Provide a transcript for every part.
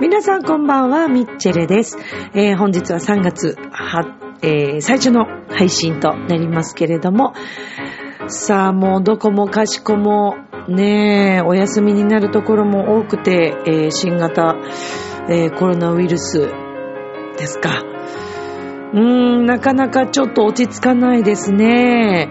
皆さんこんばんは、ミッチェレです。えー本日は3月は、えー最初の配信となりますけれども、さあもうどこもかしこもねえ、お休みになるところも多くて、えー新型、えーコロナウイルスですか。うーん、なかなかちょっと落ち着かないですね。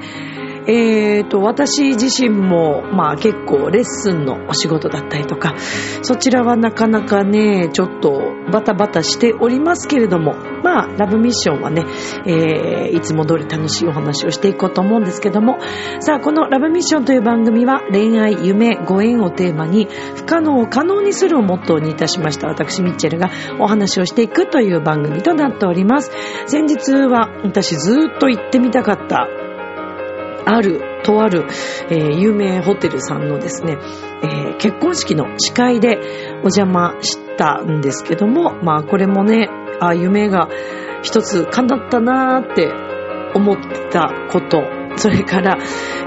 えーと、私自身も、まあ結構レッスンのお仕事だったりとか、そちらはなかなかね、ちょっとバタバタしておりますけれども、まあ、ラブミッションはね、えーいつも通り楽しいお話をしていこうと思うんですけども、さあ、このラブミッションという番組は恋愛、夢、ご縁をテーマに、不可能を可能にするをモットーにいたしました私、ミッチェルがお話をしていくという番組となっております。先日は私ずっと行ってみたかったある、とある、えー有名ホテルさんのですね、えー結婚式の司会でお邪魔したんですけども、まあこれもね、あ夢が一つ叶ったなーって思ったこと、それから、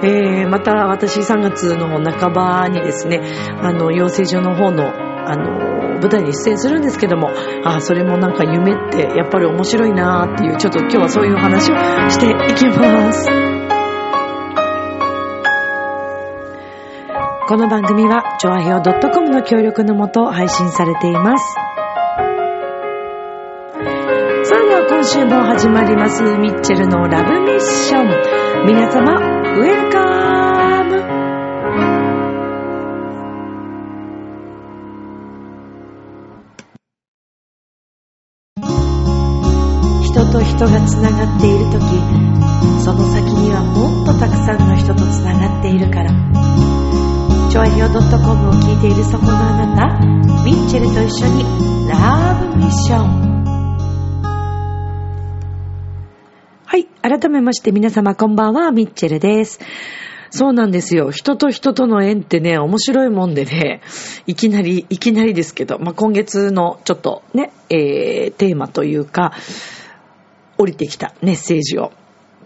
えーまた私3月の半ばにですね、あの、養成所の方の、あの、舞台に出演するんですけども、あ、それもなんか夢ってやっぱり面白いなーっていう、ちょっと今日はそういう話をしていきます。この番組は、ちょあひょ .com の協力のもと配信されています。さあでは今週も始まります、ミッチェルのラブミッション。皆様、ウェルカム人と人がつながっているとき、その先にはもっとたくさんの人とつながっているから。ちょあひょ .com を聞いているそこのあなた、ミッチェルと一緒にラブミッション。はい。改めまして皆様こんばんは、ミッチェルです。そうなんですよ。人と人との縁ってね、面白いもんでね、いきなり、いきなりですけど、まあ、今月のちょっとね、えー、テーマというか、降りてきたメッセージを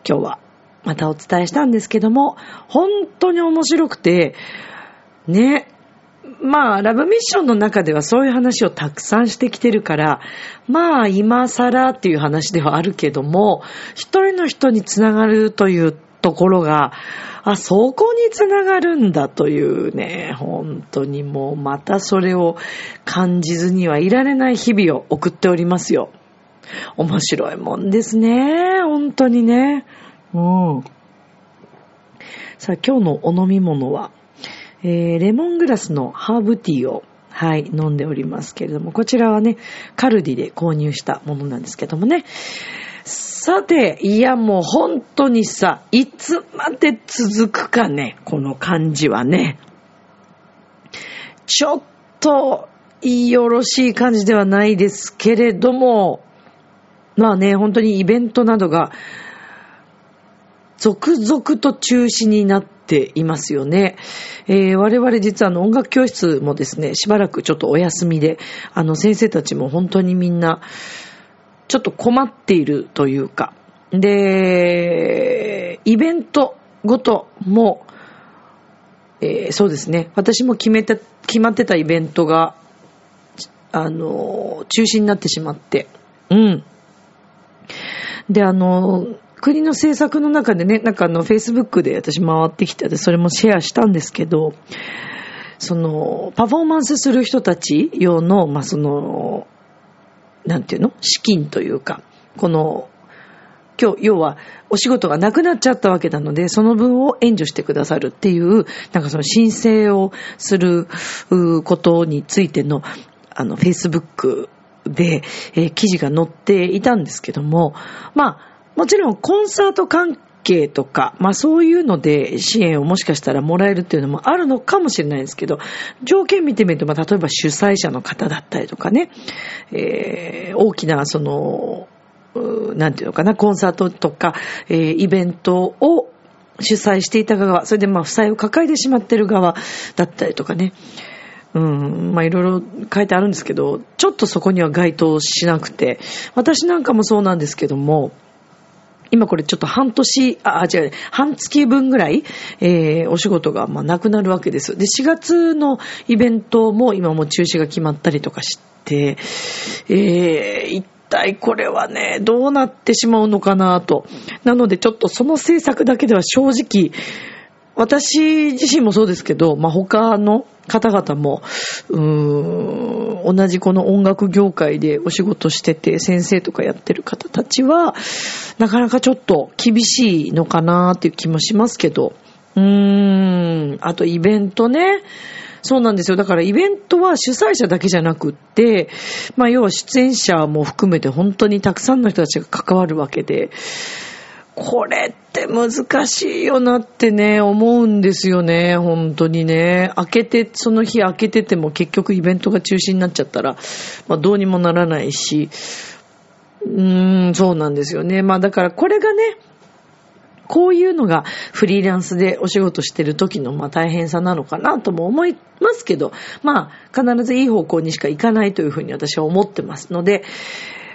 今日はまたお伝えしたんですけども、本当に面白くて、ね、まあ、ラブミッションの中ではそういう話をたくさんしてきてるから、まあ、今更っていう話ではあるけども、一人の人につながるというところが、あ、そこにつながるんだというね、本当にもうまたそれを感じずにはいられない日々を送っておりますよ。面白いもんですね、本当にね。うん。さあ、今日のお飲み物は、えー、レモングラスのハーブティーを、はい、飲んでおりますけれども、こちらはね、カルディで購入したものなんですけどもね。さて、いやもう本当にさ、いつまで続くかね、この感じはね。ちょっと、よろしい感じではないですけれども、まあね、本当にイベントなどが、続々と中止になっていますよね。えー我々実はあの音楽教室もですね、しばらくちょっとお休みで、あの先生たちも本当にみんな、ちょっと困っているというか、で、イベントごとも、えーそうですね、私も決めて、決まってたイベントが、あの、中止になってしまって、うん。で、あの、国の政策の中でね、なんかあの、Facebook で私回ってきて、でそれもシェアしたんですけど、その、パフォーマンスする人たち用の、まあ、その、なんていうの？資金というか、この、今日、要は、お仕事がなくなっちゃったわけなので、その分を援助してくださるっていう、なんかその申請をすることについての、あの、Facebook で、えー記事が載っていたんですけども、まあ、もちろんコンサート関係とか、まあそういうので支援をもしかしたらもらえるっていうのもあるのかもしれないですけど、条件見てみると、まあ例えば主催者の方だったりとかね、えー大きなその、なんていうのかな、コンサートとか、えーイベントを主催していた側、それでまあ負債を抱えてしまってる側だったりとかね。うん、まあいろいろ書いてあるんですけど、ちょっとそこには該当しなくて、私なんかもそうなんですけども、今これちょっと半年、あ、違う、半月分ぐらい、えー、お仕事が、まあ、なくなるわけです。で、4月のイベントも今も中止が決まったりとかして、えー、一体これはね、どうなってしまうのかなと。なのでちょっとその制作だけでは正直、私自身もそうですけど、まあ、他の方々も、うーん、同じこの音楽業界でお仕事してて、先生とかやってる方たちは、なかなかちょっと厳しいのかなっていう気もしますけど、うーん、あとイベントね。そうなんですよ。だからイベントは主催者だけじゃなくって、まあ要は出演者も含めて本当にたくさんの人たちが関わるわけで、これって難しいよなってね、思うんですよね、本当にね。開けて、その日開けてても結局イベントが中止になっちゃったら、まあどうにもならないし、うーん、そうなんですよね。まあだからこれがね、こういうのがフリーランスでお仕事してる時のまあ大変さなのかなとも思いますけど、まあ必ずいい方向にしか行かないというふうに私は思ってますので、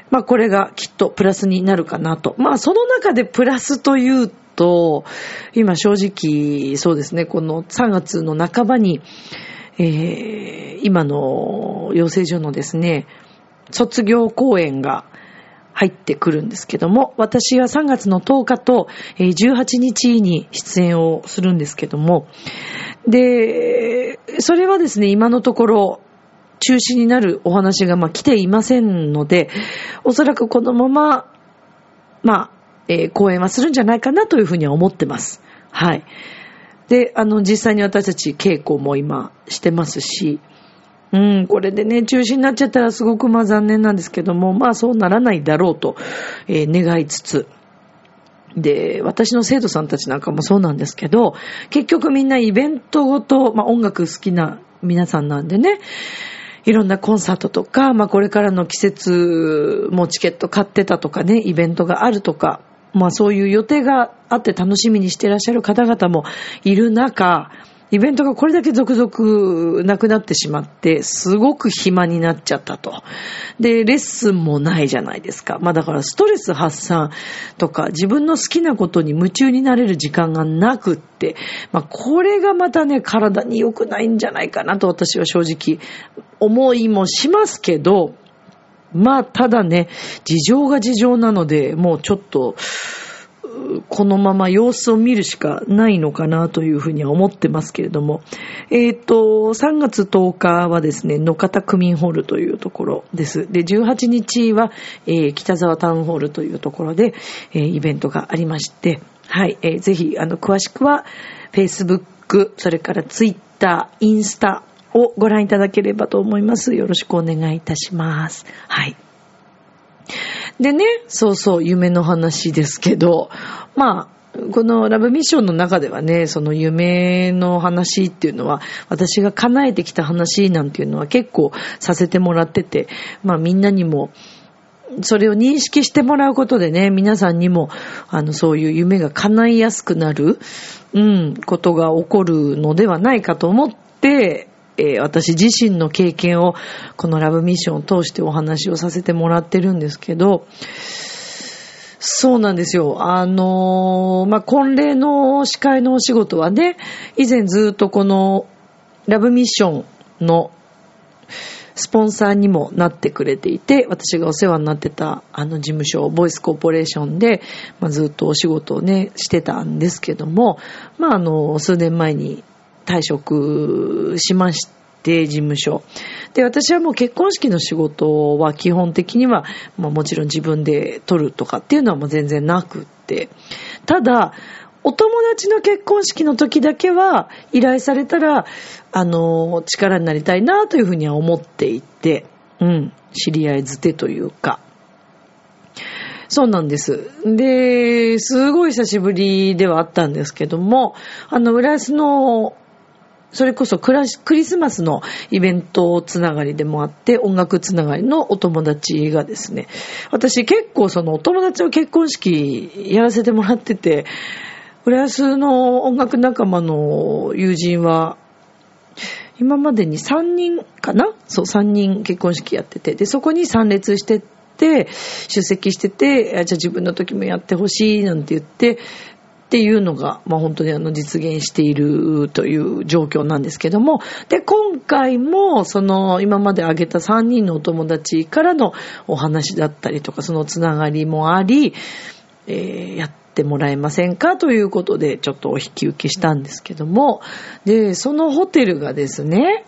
まあこれがきっとプラスになるかなと。まあその中でプラスというと、今正直そうですね、この3月の半ばに、えー、今の養成所のですね、卒業公演が入ってくるんですけども、私は3月の10日と18日に出演をするんですけども、で、それはですね、今のところ、中止になるお話がまあ来ていませんので、おそらくこのまま、まあ、えー、講演はするんじゃないかなというふうには思ってます。はい。で、あの、実際に私たち稽古も今してますし、うん、これでね、中止になっちゃったらすごくまあ残念なんですけども、まあそうならないだろうと、えー、願いつつ、で、私の生徒さんたちなんかもそうなんですけど、結局みんなイベントごと、まあ音楽好きな皆さんなんでね、いろんなコンサートとか、まあこれからの季節もチケット買ってたとかね、イベントがあるとか、まあそういう予定があって楽しみにしてらっしゃる方々もいる中、イベントがこれだけ続々なくなってしまって、すごく暇になっちゃったと。で、レッスンもないじゃないですか。まあだからストレス発散とか自分の好きなことに夢中になれる時間がなくって、まあこれがまたね、体に良くないんじゃないかなと私は正直思いもしますけど、まあただね、事情が事情なので、もうちょっと、このまま様子を見るしかないのかなというふうには思ってますけれども、えっ、ー、と、3月10日はですね、野方区民ホールというところです。で、18日は、えー、北沢タウンホールというところで、えー、イベントがありまして、はい、えー、ぜひ、あの、詳しくは、Facebook、それから Twitter、インスタをご覧いただければと思います。よろしくお願いいたします。はい。でね、そうそう、夢の話ですけど、まあ、このラブミッションの中ではね、その夢の話っていうのは、私が叶えてきた話なんていうのは結構させてもらってて、まあみんなにも、それを認識してもらうことでね、皆さんにも、あの、そういう夢が叶いやすくなる、うん、ことが起こるのではないかと思って、えー、私自身の経験をこのラブミッションを通してお話をさせてもらってるんですけど、そうなんですよ。あのー、まあ、婚礼の司会のお仕事はね、以前ずっとこのラブミッションのスポンサーにもなってくれていて、私がお世話になってたあの事務所、ボイスコーポレーションで、まあ、ずっとお仕事をね、してたんですけども、まあ、あの、数年前に退職しまして、事務所。で、私はもう結婚式の仕事は基本的には、まあもちろん自分で取るとかっていうのはもう全然なくって。ただ、お友達の結婚式の時だけは依頼されたら、あの、力になりたいなというふうには思っていて、うん、知り合いづてというか。そうなんです。で、すごい久しぶりではあったんですけども、あの、浦安のそれこそクリスマスのイベントつながりでもあって、音楽つながりのお友達がですね、私結構そのお友達の結婚式やらせてもらってて、浦安の音楽仲間の友人は、今までに3人かな？そう、3人結婚式やってて、で、そこに参列してって、出席してて、じゃあ自分の時もやってほしいなんて言って、っていうのが、まあ本当にあの実現しているという状況なんですけども、で、今回もその今まで挙げた3人のお友達からのお話だったりとか、そのつながりもあり、えー、やってもらえませんかということでちょっとお引き受けしたんですけども、で、そのホテルがですね、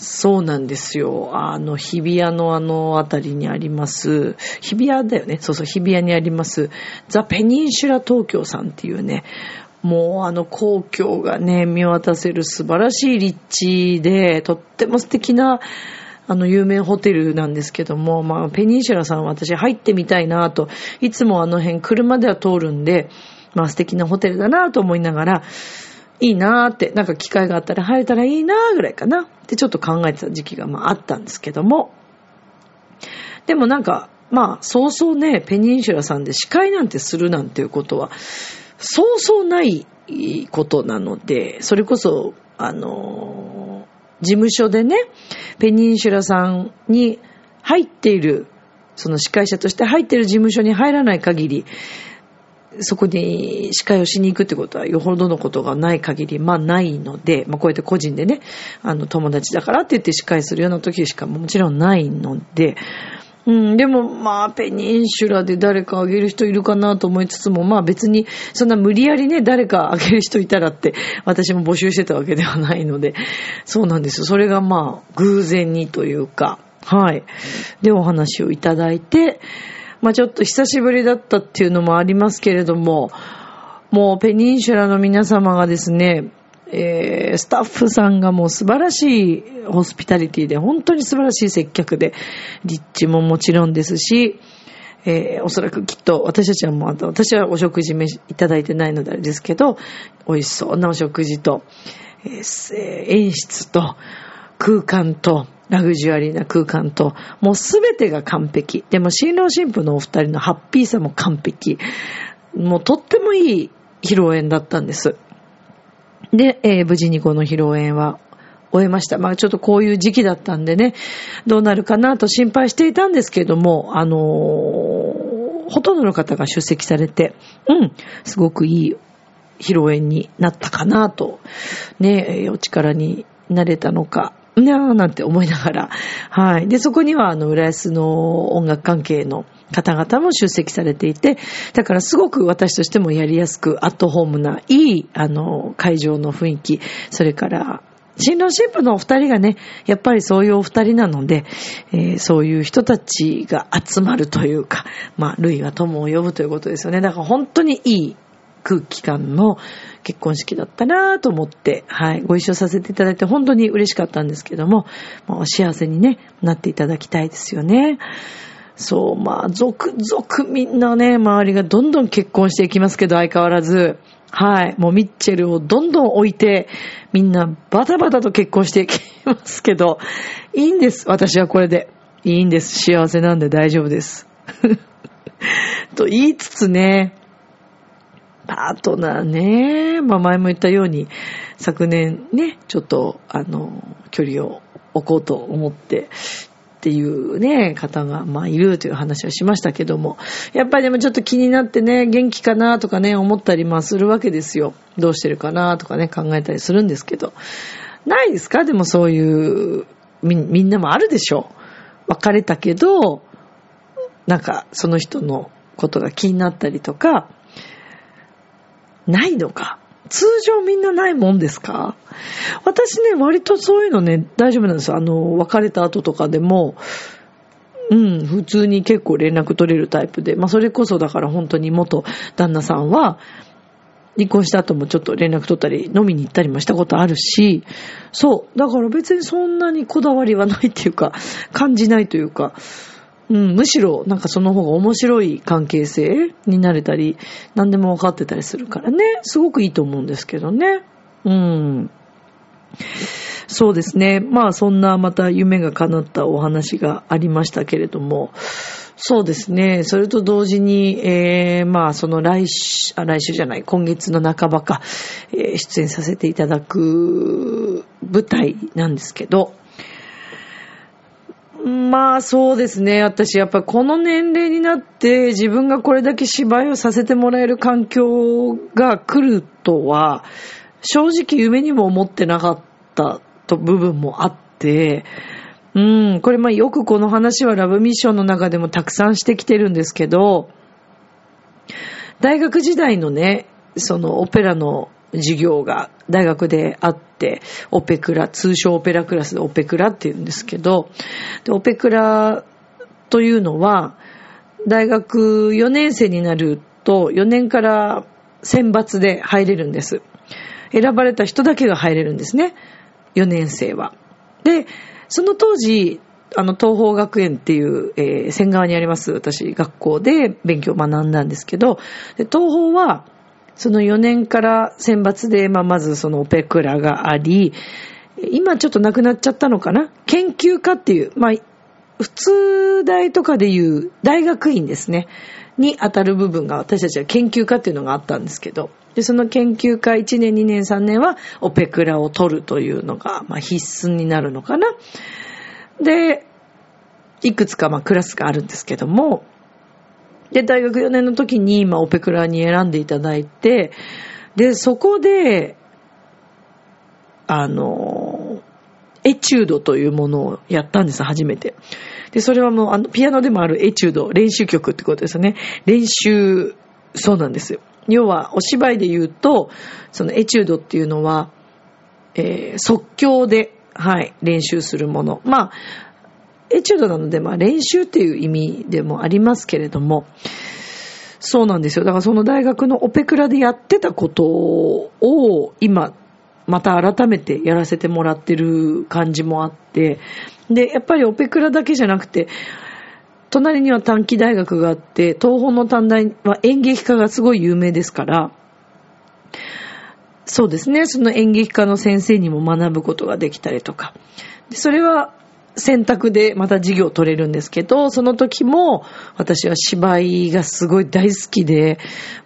そうなんですよ。あの、日比谷のあの辺りにあります、日比谷だよね。そうそう、日比谷にあります、ザ・ペニンシュラ東京さんっていうね、もうあの皇居がね、見渡せる素晴らしい立地で、とっても素敵な、あの、有名ホテルなんですけども、まあ、ペニンシュラさん私入ってみたいなと、いつもあの辺車では通るんで、まあ素敵なホテルだなと思いながら、いいなーって、なんか機会があったら入れたらいいなーぐらいかな。ってちょっと考えてた時期がまああったんですけども、でもなんか、まあ、そうそうね、ペニンシュラさんで司会なんてするなんていうことは、そうそうないことなので、それこそ、あのー、事務所でね、ペニンシュラさんに入っている、その司会者として入っている事務所に入らない限り、そこに司会をしに行くってことはよほどのことがない限り、まあないので、まあこうやって個人でね、あの友達だからって言って司会するような時しかもちろんないので、うん、でも、まあ、ペニンシュラで誰かあげる人いるかなと思いつつも、まあ別に、そんな無理やりね、誰かあげる人いたらって、私も募集してたわけではないので、そうなんですよ。それがまあ、偶然にというか、はい。で、お話をいただいて、まあちょっと久しぶりだったっていうのもありますけれども、もうペニンシュラの皆様がですね、えー、スタッフさんがもう素晴らしいホスピタリティで、本当に素晴らしい接客で、立地ももちろんですし、えー、おそらくきっと私たちはもう、私はお食事いただいてないのであれですけど、美味しそうなお食事と、えー、演出と、空間と、ラグジュアリーな空間と、もうすべてが完璧。でも、新郎新婦のお二人のハッピーさも完璧。もうとってもいい披露宴だったんです。で、えー、無事にこの披露宴は終えました。まあちょっとこういう時期だったんでね、どうなるかなと心配していたんですけども、あのー、ほとんどの方が出席されて、うん、すごくいい披露宴になったかなと、ね、お力になれたのか、にゃーなんて思いながら、はい。で、そこには、あの、浦安の音楽関係の方々も出席されていて、だからすごく私としてもやりやすく、アットホームな、いい、あの、会場の雰囲気、それから、新郎新婦のお二人がね、やっぱりそういうお二人なので、えー、そういう人たちが集まるというか、まあ、類は友を呼ぶということですよね。だから本当にいい空気感の結婚式だったなぁと思って、はい、ご一緒させていただいて本当に嬉しかったんですけども、もう幸せにね、なっていただきたいですよね。そう、まあ、続々みんなね、周りがどんどん結婚していきますけど、相変わらず、はい、もうミッチェルをどんどん置いて、みんなバタバタと結婚していきますけど、いいんです。私はこれで。いいんです。幸せなんで大丈夫です。と言いつつね、パートナーね。まあ前も言ったように、昨年ね、ちょっと、あの、距離を置こうと思ってっていうね、方が、まあ、いるという話をしましたけども、やっぱりでもちょっと気になってね、元気かなとかね、思ったり、まあ、するわけですよ。どうしてるかなとかね、考えたりするんですけど。ないですか？でもそういう、み、みんなもあるでしょ別れたけど、なんか、その人のことが気になったりとか、ないのか？通常みんなないもんですか？私ね、割とそういうのね、大丈夫なんですよ。あの、別れた後とかでも、うん、普通に結構連絡取れるタイプで、まあそれこそだから本当に元旦那さんは、離婚した後もちょっと連絡取ったり、飲みに行ったりもしたことあるし、そう。だから別にそんなにこだわりはないっていうか、感じないというか、うん、むしろなんかその方が面白い関係性になれたり、何でも分かってたりするからね、すごくいいと思うんですけどね。うん。そうですね。まあそんなまた夢が叶ったお話がありましたけれども、そうですね。それと同時に、えー、まあその来週、あ、来週じゃない、今月の半ばか、えー、出演させていただく舞台なんですけど、まあそうですね。私やっぱこの年齢になって自分がこれだけ芝居をさせてもらえる環境が来るとは、正直夢にも思ってなかったと部分もあって、うん、これまあよくこの話はラブミッションの中でもたくさんしてきてるんですけど、大学時代のね、そのオペラの授業が大学であって、オペクラ、通称オペラクラスでオペクラって言うんですけど、でオペクラというのは、大学4年生になると4年から選抜で入れるんです。選ばれた人だけが入れるんですね。4年生は。で、その当時、あの、東方学園っていう、えー、仙川にあります、私、学校で勉強を学んだんですけど、東方は、その4年から選抜で、まあ、まずそのオペクラがあり、今ちょっとなくなっちゃったのかな？研究科っていう、まあ、普通大とかでいう大学院ですね。に当たる部分が私たちは研究科っていうのがあったんですけど、で、その研究科1年、2年、3年はオペクラを取るというのが、まあ、必須になるのかな。で、いくつかまあクラスがあるんですけども、で、大学4年の時に、まあ、オペクラに選んでいただいて、で、そこで、あの、エチュードというものをやったんです、初めて。で、それはもう、あの、ピアノでもあるエチュード、練習曲ってことですよね。練習、そうなんですよ。要は、お芝居で言うと、そのエチュードっていうのは、えー、即興で、はい、練習するもの。まあ、エチュードなので、まあ練習っていう意味でもありますけれども、そうなんですよ。だからその大学のオペクラでやってたことを今、また改めてやらせてもらってる感じもあって、で、やっぱりオペクラだけじゃなくて、隣には短期大学があって、東方の短大は演劇科がすごい有名ですから、そうですね、その演劇科の先生にも学ぶことができたりとか。それは選択でまた授業を取れるんですけど、その時も私は芝居がすごい大好きで、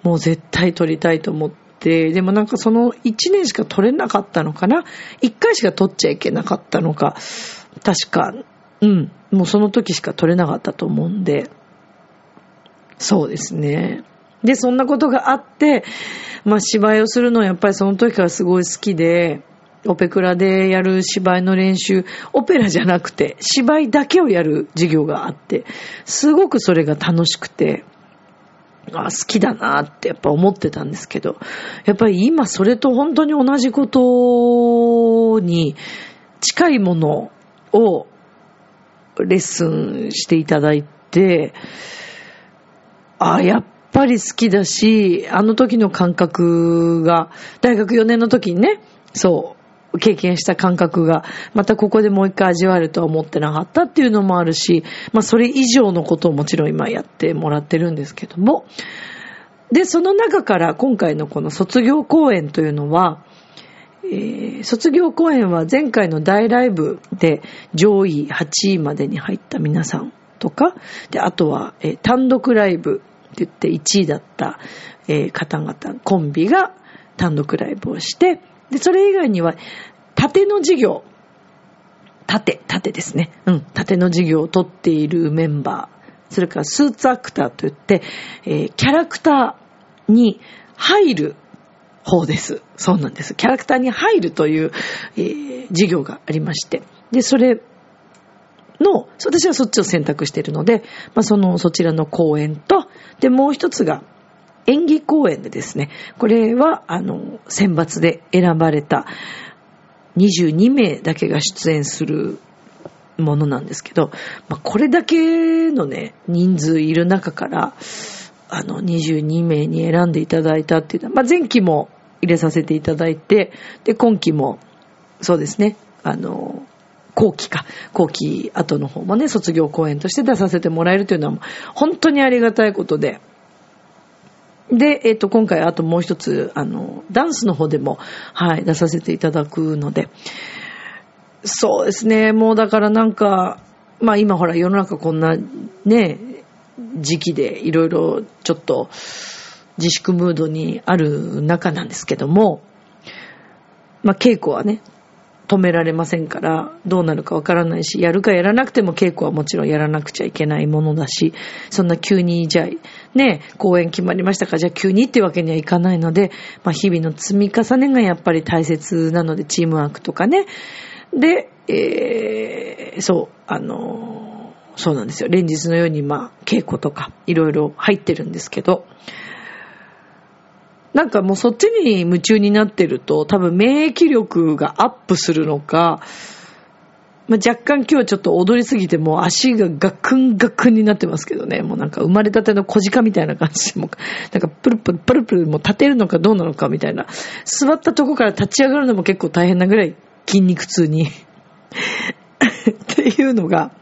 もう絶対取りたいと思って、でもなんかその1年しか取れなかったのかな ?1 回しか取っちゃいけなかったのか、確か、うん、もうその時しか取れなかったと思うんで、そうですね。で、そんなことがあって、まあ芝居をするのはやっぱりその時からすごい好きで、オペクラでやる芝居の練習、オペラじゃなくて芝居だけをやる授業があって、すごくそれが楽しくて、あ好きだなってやっぱ思ってたんですけど、やっぱり今それと本当に同じことに近いものをレッスンしていただいて、あ、やっぱり好きだし、あの時の感覚が、大学4年の時にね、そう、経験した感覚が、またここでもう一回味わえるとは思ってなかったっていうのもあるし、まあそれ以上のことをもちろん今やってもらってるんですけども、で、その中から今回のこの卒業公演というのは、えー、卒業公演は前回の大ライブで上位8位までに入った皆さんとか、で、あとは、えー、単独ライブって言って1位だった、えー、方々、コンビが単独ライブをして、で、それ以外には、縦の授業、縦、縦ですね。うん、縦の授業を取っているメンバー、それからスーツアクターといって、えー、キャラクターに入る方です。そうなんです。キャラクターに入るという、えー、授業がありまして。で、それの、私はそっちを選択しているので、まあ、その、そちらの公演と、で、もう一つが、演技公演でですね、これは、あの、選抜で選ばれた22名だけが出演するものなんですけど、まあ、これだけのね、人数いる中から、あの、22名に選んでいただいたっていうのは、まあ、前期も入れさせていただいて、で、今期も、そうですね、あの、後期か、後期後の方もね、卒業公演として出させてもらえるというのは、本当にありがたいことで、で、えっ、と、今回あともう一つ、あの、ダンスの方でも、はい、出させていただくので、そうですね。もうだからなんか、まあ今ほら世の中こんなね、時期でいろいろちょっと自粛ムードにある中なんですけども、まあ稽古はね、止められませんから、どうなるかわからないし、やるかやらなくても稽古はもちろんやらなくちゃいけないものだし、そんな急に、じゃあ、ね、公演決まりましたか、じゃあ急にってわけにはいかないので、まあ日々の積み重ねがやっぱり大切なので、チームワークとかね。で、えー、そう、あの、そうなんですよ。連日のように、まあ、稽古とか、いろいろ入ってるんですけど、なんかもうそっちに夢中になってると、多分免疫力がアップするのか、まあ、若干今日はちょっと踊りすぎてもう足がガクンガクンになってますけどね。もうなんか生まれたての小鹿みたいな感じで、もうなんかプルプルプルプルもう立てるのかどうなのかみたいな。座ったとこから立ち上がるのも結構大変なぐらい筋肉痛にっていうのが、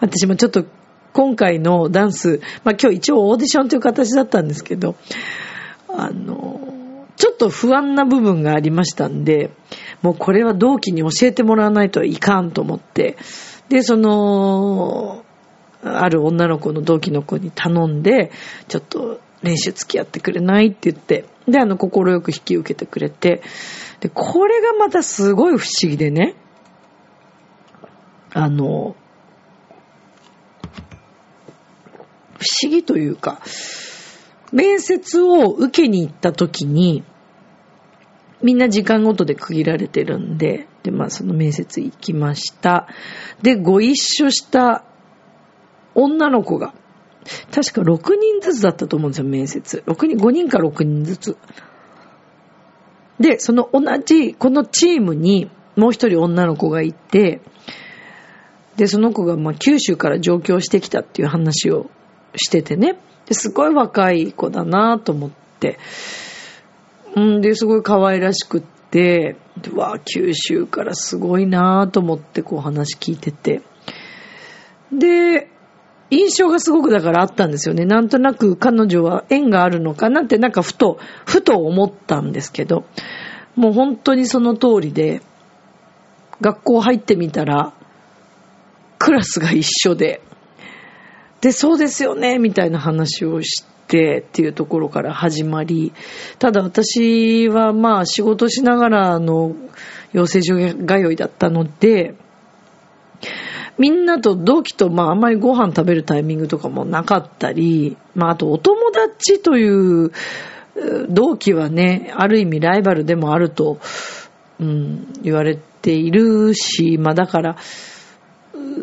私もちょっと今回のダンス、まあ今日一応オーディションという形だったんですけど、あの、ちょっと不安な部分がありましたんで、もうこれは同期に教えてもらわないといかんと思って、で、その、ある女の子の同期の子に頼んで、ちょっと練習付き合ってくれないって言って、で、あの、心よく引き受けてくれて、で、これがまたすごい不思議でね、あの、不思議というか、面接を受けに行った時に、みんな時間ごとで区切られてるんで、で、まあその面接行きました。で、ご一緒した女の子が、確か6人ずつだったと思うんですよ、面接。6人、5人か6人ずつ。で、その同じ、このチームにもう一人女の子がいて、で、その子がまあ九州から上京してきたっていう話をしててね。すごい若い子だなと思って。うんで、すごい可愛らしくって、うわ九州からすごいなと思ってこう話聞いてて。で、印象がすごくだからあったんですよね。なんとなく彼女は縁があるのかなってなんかふと、ふと思ったんですけど、もう本当にその通りで、学校入ってみたら、クラスが一緒で、で、そうですよね、みたいな話をしてっていうところから始まり、ただ私はまあ仕事しながらの養成所通いだったので、みんなと同期とまああんまりご飯食べるタイミングとかもなかったり、まああとお友達という同期はね、ある意味ライバルでもあると、うん、言われているし、まあだから、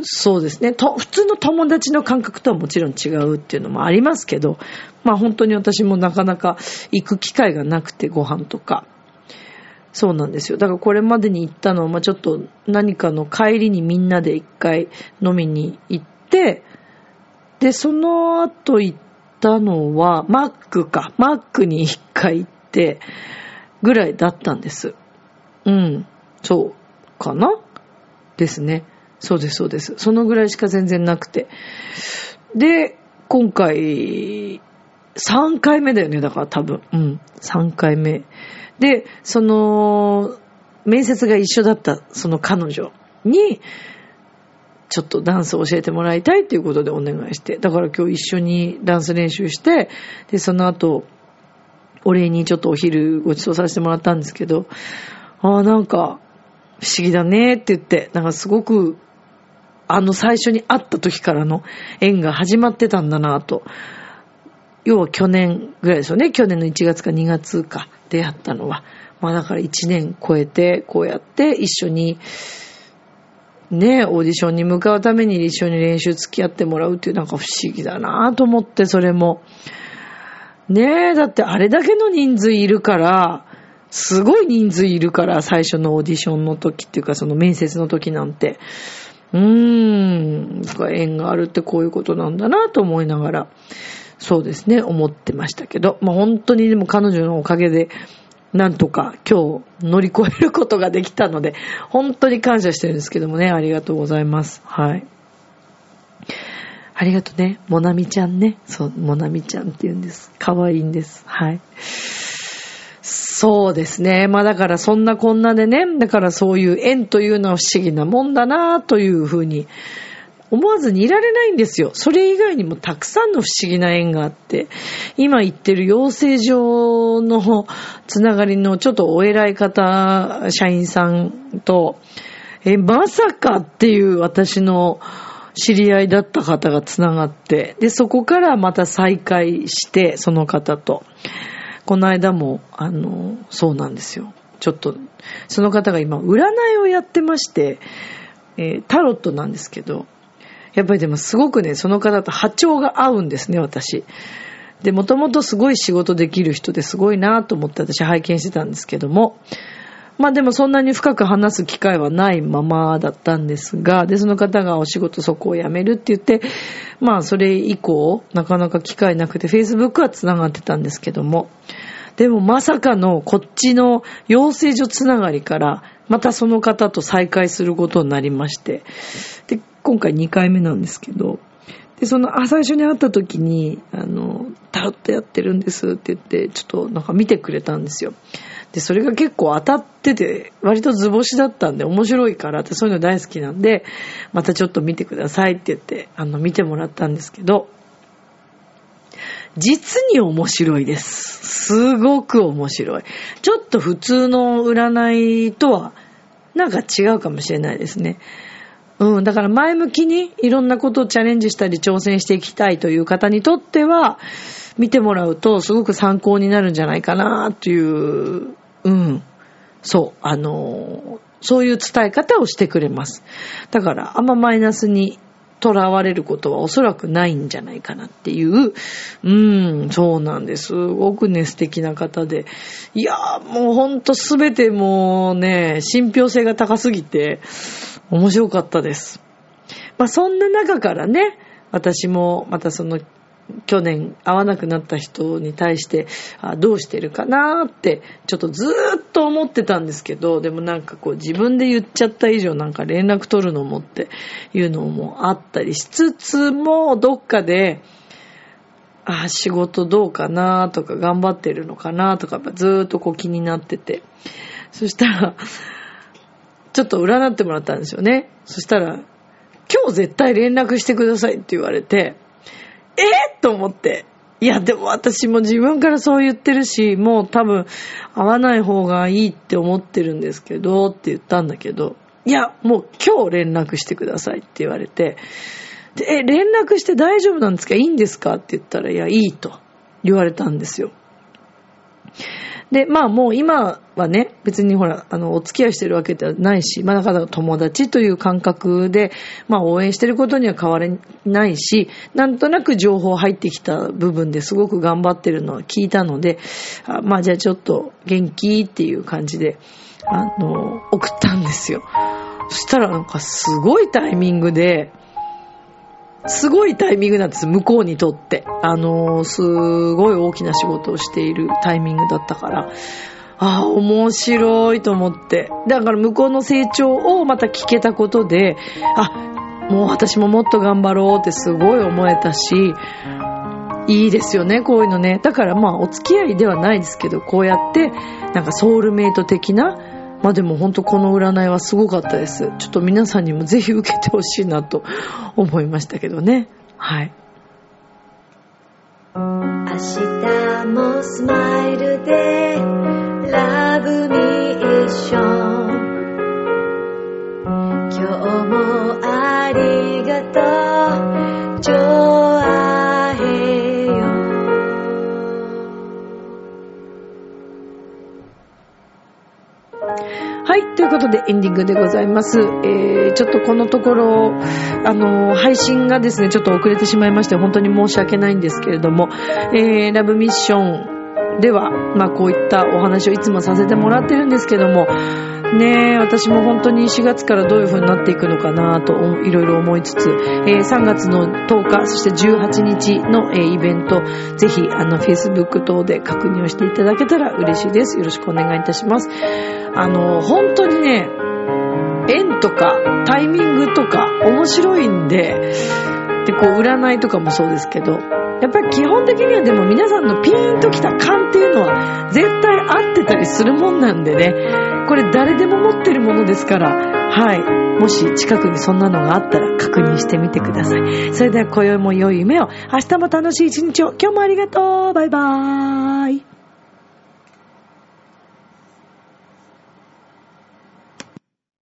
そうですね。と、普通の友達の感覚とはもちろん違うっていうのもありますけど、まあ本当に私もなかなか行く機会がなくてご飯とか。そうなんですよ。だからこれまでに行ったのは、まあちょっと何かの帰りにみんなで一回飲みに行って、で、その後行ったのは、マックか。マックに一回行って、ぐらいだったんです。うん。そうかな？ですね。そうです、そうです。そのぐらいしか全然なくて。で、今回、3回目だよね、だから多分。うん、3回目。で、その、面接が一緒だったその彼女に、ちょっとダンスを教えてもらいたいっていうことでお願いして。だから今日一緒にダンス練習して、で、その後、お礼にちょっとお昼ご馳走させてもらったんですけど、ああ、なんか、不思議だねって言って、なんかすごくあの最初に会った時からの縁が始まってたんだなと。要は去年ぐらいですよね。去年の1月か2月か出会ったのは。まあだから1年超えて、こうやって一緒に、ね、オーディションに向かうために一緒に練習付き合ってもらうっていうなんか不思議だなと思って、それも。ねえ、だってあれだけの人数いるから、すごい人数いるから、最初のオーディションの時っていうか、その面接の時なんて。うーん、縁があるってこういうことなんだなと思いながら、そうですね、思ってましたけど、まあ本当にでも彼女のおかげで、なんとか今日乗り越えることができたので、本当に感謝してるんですけどもね、ありがとうございます。はい。ありがとね。もなみちゃんね。そう、もなみちゃんって言うんです。かわいいんです。はい。そうですね。まあだからそんなこんなでね、だからそういう縁というのは不思議なもんだなというふうに思わずにいられないんですよ。それ以外にもたくさんの不思議な縁があって、今言ってる養成所のつながりのちょっとお偉い方、社員さんと、え、まさかっていう私の知り合いだった方がつながって、で、そこからまた再会して、その方と。この間も、あの、そうなんですよ。ちょっと、その方が今、占いをやってまして、えー、タロットなんですけど、やっぱりでもすごくね、その方と波長が合うんですね、私。で、もともとすごい仕事できる人ですごいなと思って私拝見してたんですけども、まあでもそんなに深く話す機会はないままだったんですが、で、その方がお仕事そこを辞めるって言って、まあそれ以降、なかなか機会なくて、Facebook は繋がってたんですけども、でもまさかのこっちの養成所つながりから、またその方と再会することになりまして、で、今回2回目なんですけど、で、その、あ、最初に会った時に、あの、タロットやってるんですって言って、ちょっとなんか見てくれたんですよ。で、それが結構当たってて、割と図星だったんで面白いからってそういうの大好きなんで、またちょっと見てくださいって言って、あの、見てもらったんですけど、実に面白いです。すごく面白い。ちょっと普通の占いとは、なんか違うかもしれないですね。うん、だから前向きにいろんなことをチャレンジしたり挑戦していきたいという方にとっては、見てもらうとすごく参考になるんじゃないかなという、うん、そう、あの、そういう伝え方をしてくれます。だからあんまマイナスに囚われることはおそらくないんじゃないかなっていう、うん、そうなんです。すごくね、素敵な方で。いやー、もうほんとすべてもうね、信憑性が高すぎて、面白かったです。まあそんな中からね、私もまたその去年会わなくなった人に対してあどうしてるかなってちょっとずっと思ってたんですけどでもなんかこう自分で言っちゃった以上なんか連絡取るのもっていうのもあったりしつつもどっかであ仕事どうかなとか頑張ってるのかなとかずっとこう気になってて。そしたらちょっと占ってもらったんですよね。そしたら今日絶対連絡してくださいって言われてえと思って。いや、でも私も自分からそう言ってるし、もう多分会わない方がいいって思ってるんですけど、って言ったんだけど、いや、もう今日連絡してくださいって言われて、で、え、連絡して大丈夫なんですか？いいんですか？って言ったら、いや、いいと言われたんですよ。で、まあもう今はね、別にほら、あの、お付き合いしてるわけではないし、まあだから友達という感覚で、まあ応援してることには変わらないし、なんとなく情報入ってきた部分ですごく頑張ってるのは聞いたので、あまあじゃあちょっと元気っていう感じで、あの、送ったんですよ。そしたらなんかすごいタイミングで、すごいタイミングなんです、向こうにとって。あのー、すごい大きな仕事をしているタイミングだったから、ああ、面白いと思って。だから向こうの成長をまた聞けたことで、あ、もう私ももっと頑張ろうってすごい思えたし、いいですよね、こういうのね。だからまあ、お付き合いではないですけど、こうやって、なんかソウルメイト的な、まあでも本当この占いはすごかったです。ちょっと皆さんにもぜひ受けてほしいなと思いましたけどね。はい。明日もスマイルでラブミーション今日もありがとうということでエンディングでございます。えー、ちょっとこのところ、あのー、配信がですね、ちょっと遅れてしまいまして、本当に申し訳ないんですけれども、えー、ラブミッションでは、まあこういったお話をいつもさせてもらってるんですけども、ねえ、私も本当に4月からどういう風になっていくのかなといろいろ思いつつ、えー、3月の10日、そして18日の、えー、イベント、ぜひあの Facebook 等で確認をしていただけたら嬉しいです。よろしくお願いいたします。あの、本当にね、縁とかタイミングとか面白いんで、で、こう占いとかもそうですけど、やっぱり基本的にはでも皆さんのピーンときた感っていうのは絶対合ってたりするもんなんでね、これ誰でも持ってるものですから、はい。もし近くにそんなのがあったら確認してみてください。それでは今宵も良い夢を、明日も楽しい一日を、今日もありがとう。バイバーイ。